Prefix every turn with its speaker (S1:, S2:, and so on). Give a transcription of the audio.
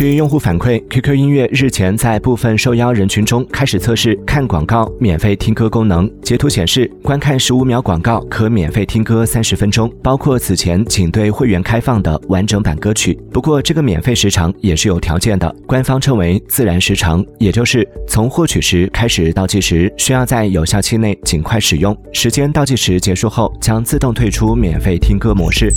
S1: 据用户反馈 qq 音乐日前在部分受邀人群中开始测试看广告免费听歌功能截图显示观看十五秒广告可免费听歌三十分钟包括此前仅对会员开放的完整版歌曲。不过这个免费时长也是有条件的官方称为自然时长也就是从获取时开始倒计时需要在有效期内尽快使用。时间倒计时结束后将自动退出免费听歌模式。